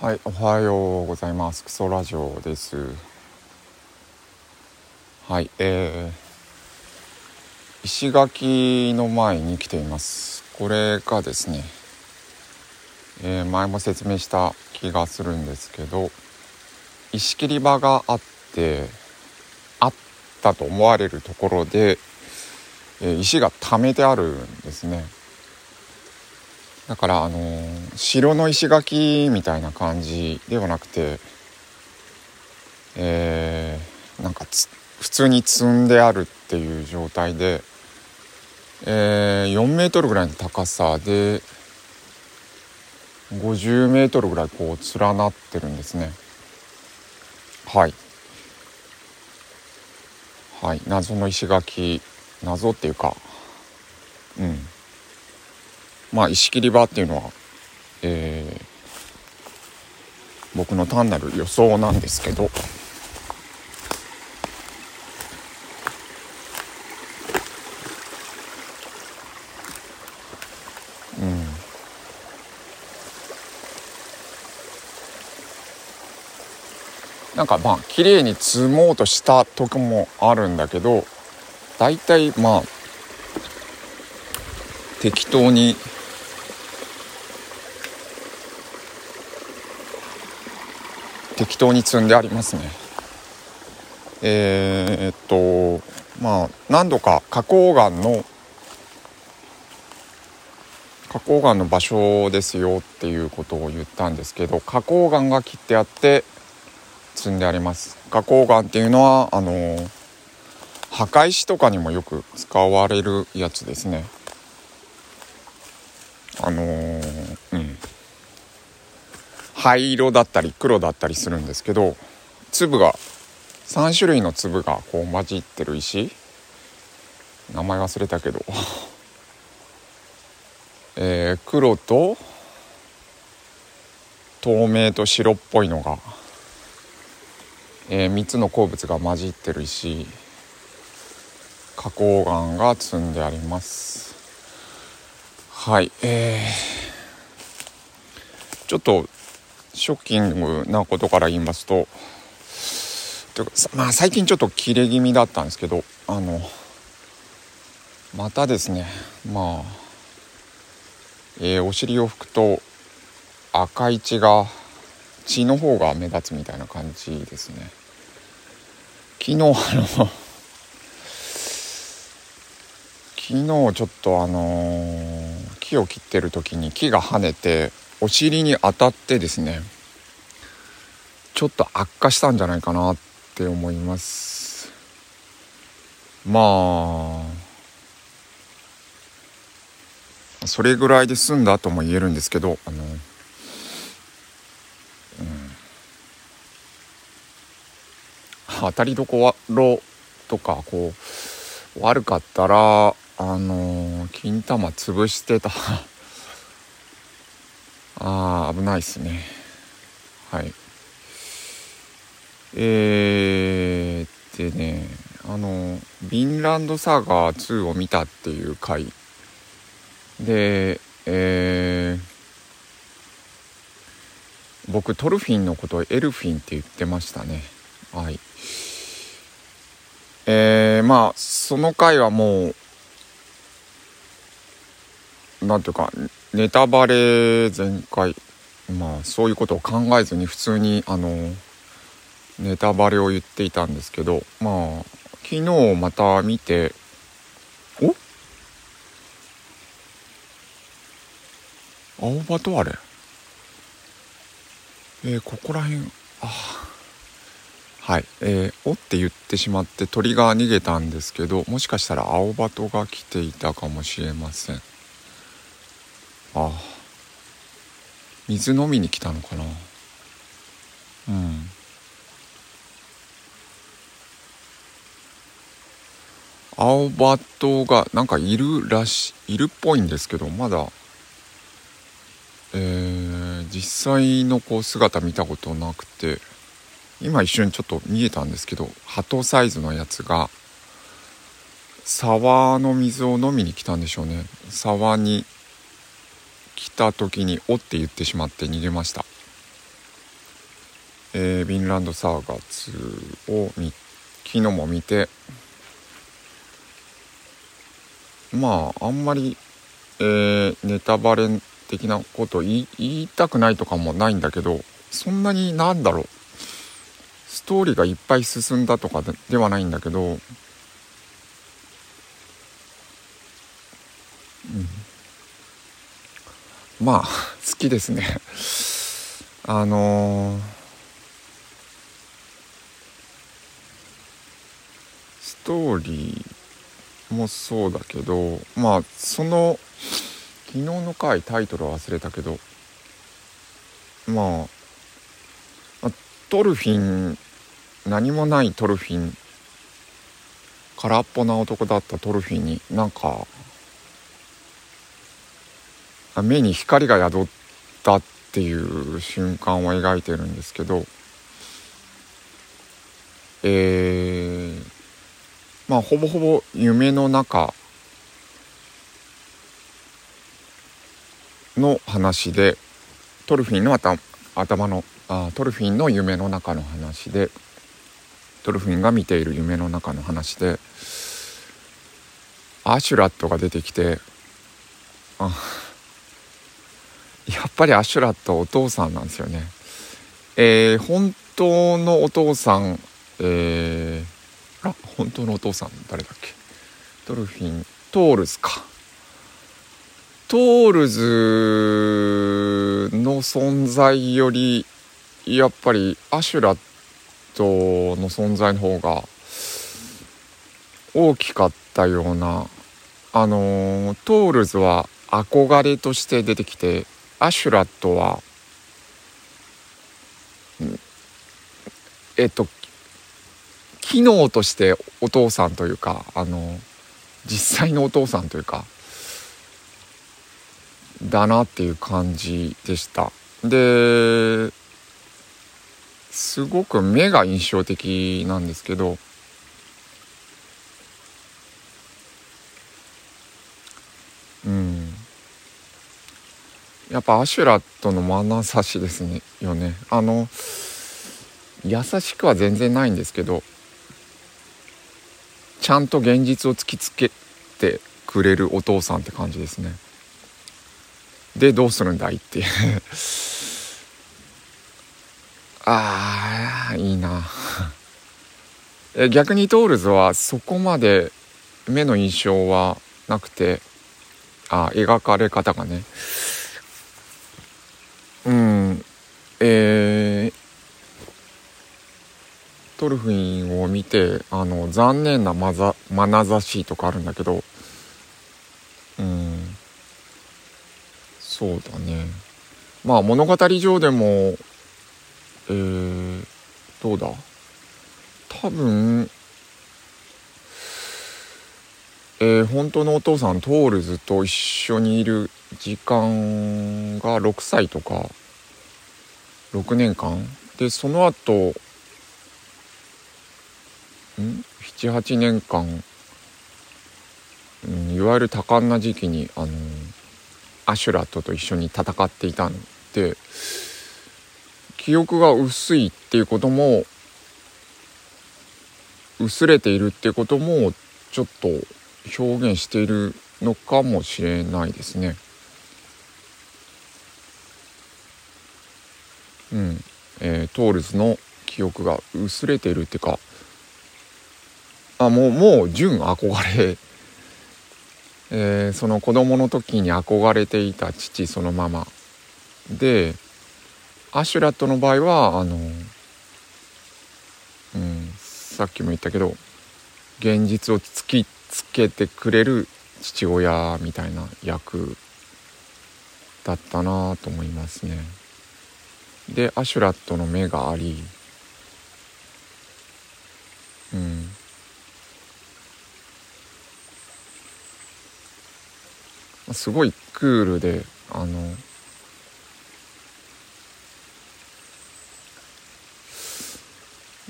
はい、おはようございます。クソラジオです。はい、えー、石垣の前に来ています。これがですね、えー前も説明した気がするんですけど、石切り場があって、あったと思われるところで、えー石が溜めてあるんですね。だからあのー城の石垣みたいな感じではなくてえーなんかつ普通に積んであるっていう状態で、えー4メートルぐらいの高さで50メートルぐらいこう連なってるんですね。はい。はい。謎の石垣。謎っていうかうん。まあ石切り場っていうのは、えー僕の単なる予想なんですけど。うん。なんかまあ綺麗に積もうとしたとこもあるんだけど大体まあ適当に適当に積んでありますね。えー、っとまあ何度か花崗岩の花崗岩の場所ですよっていうことを言ったんですけど花崗岩が切ってあって積んであります。花崗岩っていうのはあの墓石とかにもよく使われるやつですね。あのー灰色だったり黒だったりするんですけど粒が3種類の粒がこう混じってる石。名前忘れたけど。えー黒と透明と白っぽいのが、え3つの鉱物が混じってる石。花崗岩が積んであります。はいえー、ちょっとショッキングなことから言いますとまあ最近ちょっと切れ気味だったんですけどあのまたですねまあ、えーお尻を拭くと赤い血が血の方が目立つみたいな感じですね。昨日あの昨日ちょっとあのー木を切ってる時に木が跳ねてお尻に当たってですねちょっと悪化したんじゃないかなって思います。まあそれぐらいで済んだとも言えるんですけどあの、うん、当たりどころとかこう悪かったらあの金玉潰してた。あー危ないっすね。はい。えー、でねあの「ヴィンランドサーガー2」を見たっていう回。でえー僕トルフィンのことをエルフィンって言ってましたね。はい。えー、まあその回はもうなんていうかネタバレ全開まあそういうことを考えずに普通にあのネタバレを言っていたんですけどまあ昨日また見てお？青葉とあれ？えー、ここら辺あはいえー、おって言ってしまって鳥が逃げたんですけどもしかしたら青葉とが来ていたかもしれません。あ水飲みに来たのかな。うん。青バトがなんかいるらしいるっぽいんですけどまだ。えー、実際のこう姿見たことなくて。今一瞬ちょっと見えたんですけど鳩サイズのやつが沢の水を飲みに来たんでしょうね。沢に来た時に「お」って言ってしまって逃げました。えー、ヴィンランドサーガ2を昨日も見てまああんまり、えー、ネタバレ的なこと言いたくないとかもないんだけどそんなになんだろう。ストーリーがいっぱい進んだとかではないんだけど、うん、まあ好きですね。あのー、ストーリーもそうだけどまあその昨日の回タイトル忘れたけどまあトルフィン何もないトルフィン空っぽな男だったトルフィンになんか目に光が宿ったっていう瞬間を描いてるんですけどえー、まあほぼほぼ夢の中の話でトルフィンの頭のあトルフィンの夢の中の話でトルフィンが見ている夢の中の話でアシェラッドが出てきてあやっぱりアシェラッドお父さんなんですよね。えー、本当のお父さん、えー、あ本当のお父さん誰だっけ？トルフィントールズかトールズの存在よりやっぱりアシェラッドの存在の方が大きかったようなあのトールズは憧れとして出てきてアシェラッドはえっと機能としてお父さんというかあの実際のお父さんというかだなっていう感じでした。ですごく目が印象的なんですけどやっぱアシュラットの眼差しですねよね。あの優しくは全然ないんですけどちゃんと現実を突きつけてくれるお父さんって感じですね。でどうするんだいって。ああいいな。逆にトールズはそこまで目の印象はなくてあ描かれ方がねうんえー、トルフィンを見てあの残念なまざ眼差しとかあるんだけどうん。そうだね。まあ物語上でもえー、どうだ？多分えー、本当のお父さんトールズと一緒にいる時間が6歳とか6年間？でその後ん？78年間、ん、いわゆる多感な時期にあのアシュラットと一緒に戦っていたんで記憶が薄いっていうことも薄れているっていうこともちょっと表現しているのかもしれないですね。うん、えー、トールズの記憶が薄れているっていうかあもうもう純憧れ、えー、その子供の時に憧れていた父そのまま。でアシェラットの場合はあの、うん、さっきも言ったけど現実を突きつけてくれる父親みたいな役だったなと思いますね。でアシュラットの目がありうん。すごいクールであの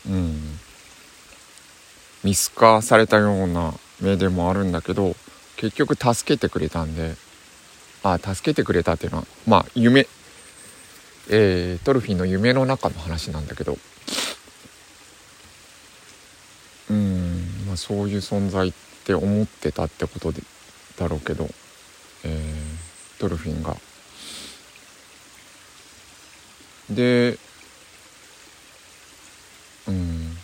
うん。見透かされたような目でもあるんだけど結局助けてくれたんであ助けてくれたっていうのはまあ夢えー、トルフィンの夢の中の話なんだけど。うんまあそういう存在って思ってたってことでだろうけど、えー、トルフィンが。でうん。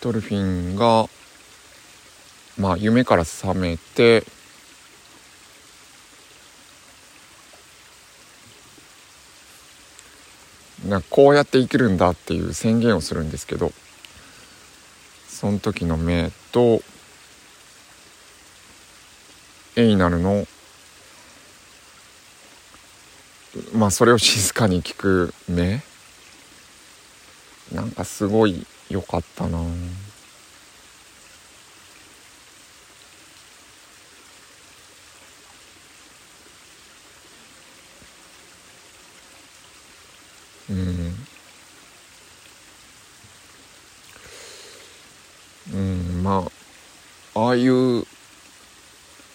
トルフィンがまあ夢から覚めてなこうやって生きるんだっていう宣言をするんですけどその時の目とエイナルのまあそれを静かに聞く目。なんかすごい良かったなうん。うん。まあああいう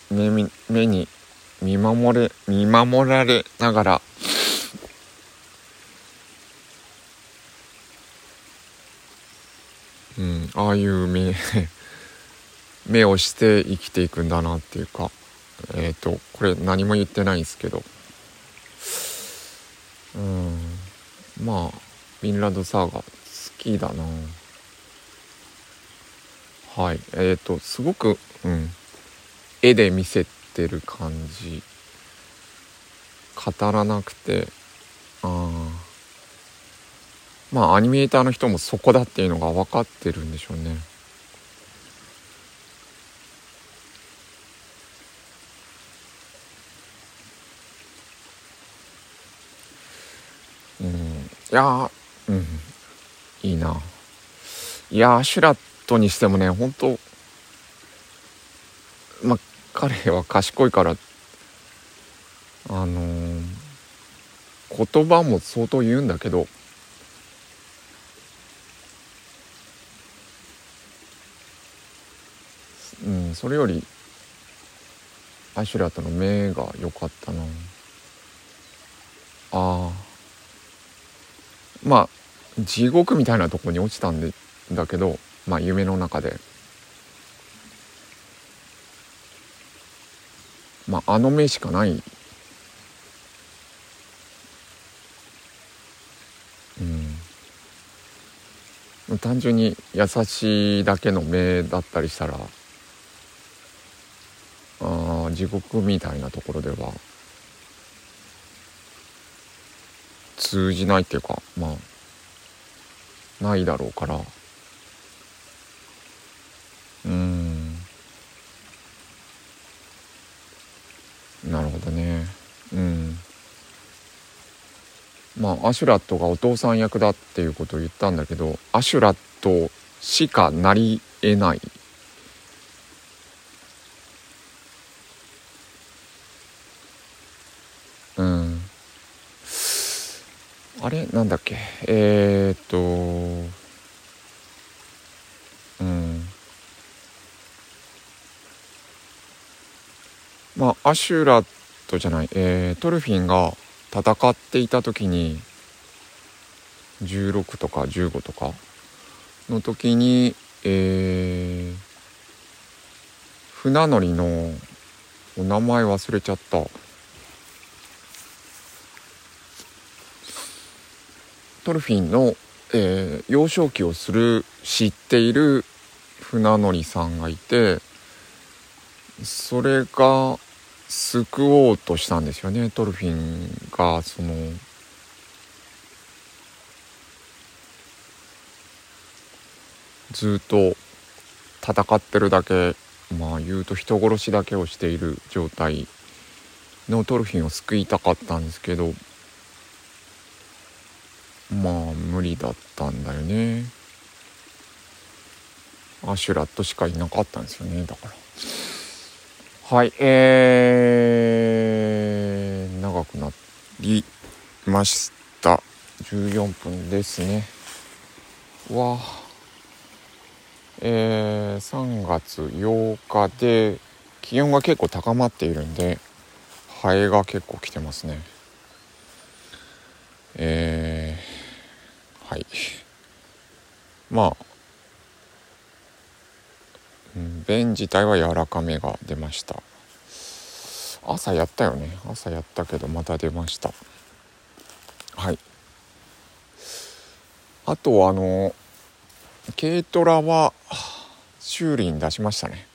目目に見守れ見守られながらうん。ああいう目 目をして生きていくんだなっていうかえっ、ー、とこれ何も言ってないんですけど。うん。まあフィンランドサーガ好きだな。はい。えっ、ー、とすごくうん。絵で見せてる感じ。語らなくてあまあアニメーターの人もそこだっていうのが分かってるんでしょうね。いやうん。いいな。いやアシュラットにしてもね本当まあ彼は賢いからあのー、言葉も相当言うんだけどうん、それよりアシュラットの目が良かったな。ああまあ地獄みたいなとこに落ちたんでだけどまあ夢の中で。まああの目しかない。うん。単純に優しいだけの目だったりしたらあ地獄みたいなところでは通じないっていうかまあないだろうから。うん。なるほどね。うん。まあアシュラットがお父さん役だっていうことを言ったんだけどアシュラットしかなりえないあれ？なんだっけ？えー、っとうん。まあアシュラットじゃない、えー、トルフィンが戦っていた時に16とか15とかの時にえー、船乗りのお名前忘れちゃった。トルフィンの、えー、幼少期をする知っている船乗りさんがいてそれが救おうとしたんですよねトルフィンがそのずっと戦ってるだけまあ言うと人殺しだけをしている状態のトルフィンを救いたかったんですけどまあ無理だったんだよね。アシュラットしかいなかったんですよね。だから。はいえー、長くなりました。14分ですね。わえー、3月8日で気温が結構高まっているんでハエが結構来てますね。えー、はい。まあ、うん、便自体は柔らかめが出ました。朝やったよね。朝やったけどまた出ました。はい。あとあの軽トラは修理に出しましたね。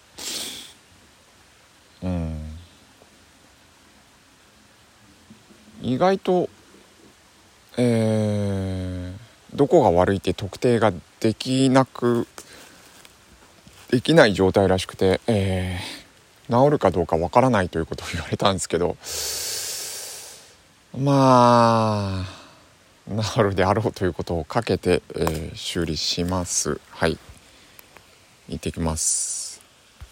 うん。意外とえー、どこが悪いって特定ができなくできない状態らしくて、えー、治るかどうかわからないということを言われたんですけどまあ治るであろうということをかけて、えー、修理します。はい。行ってきます。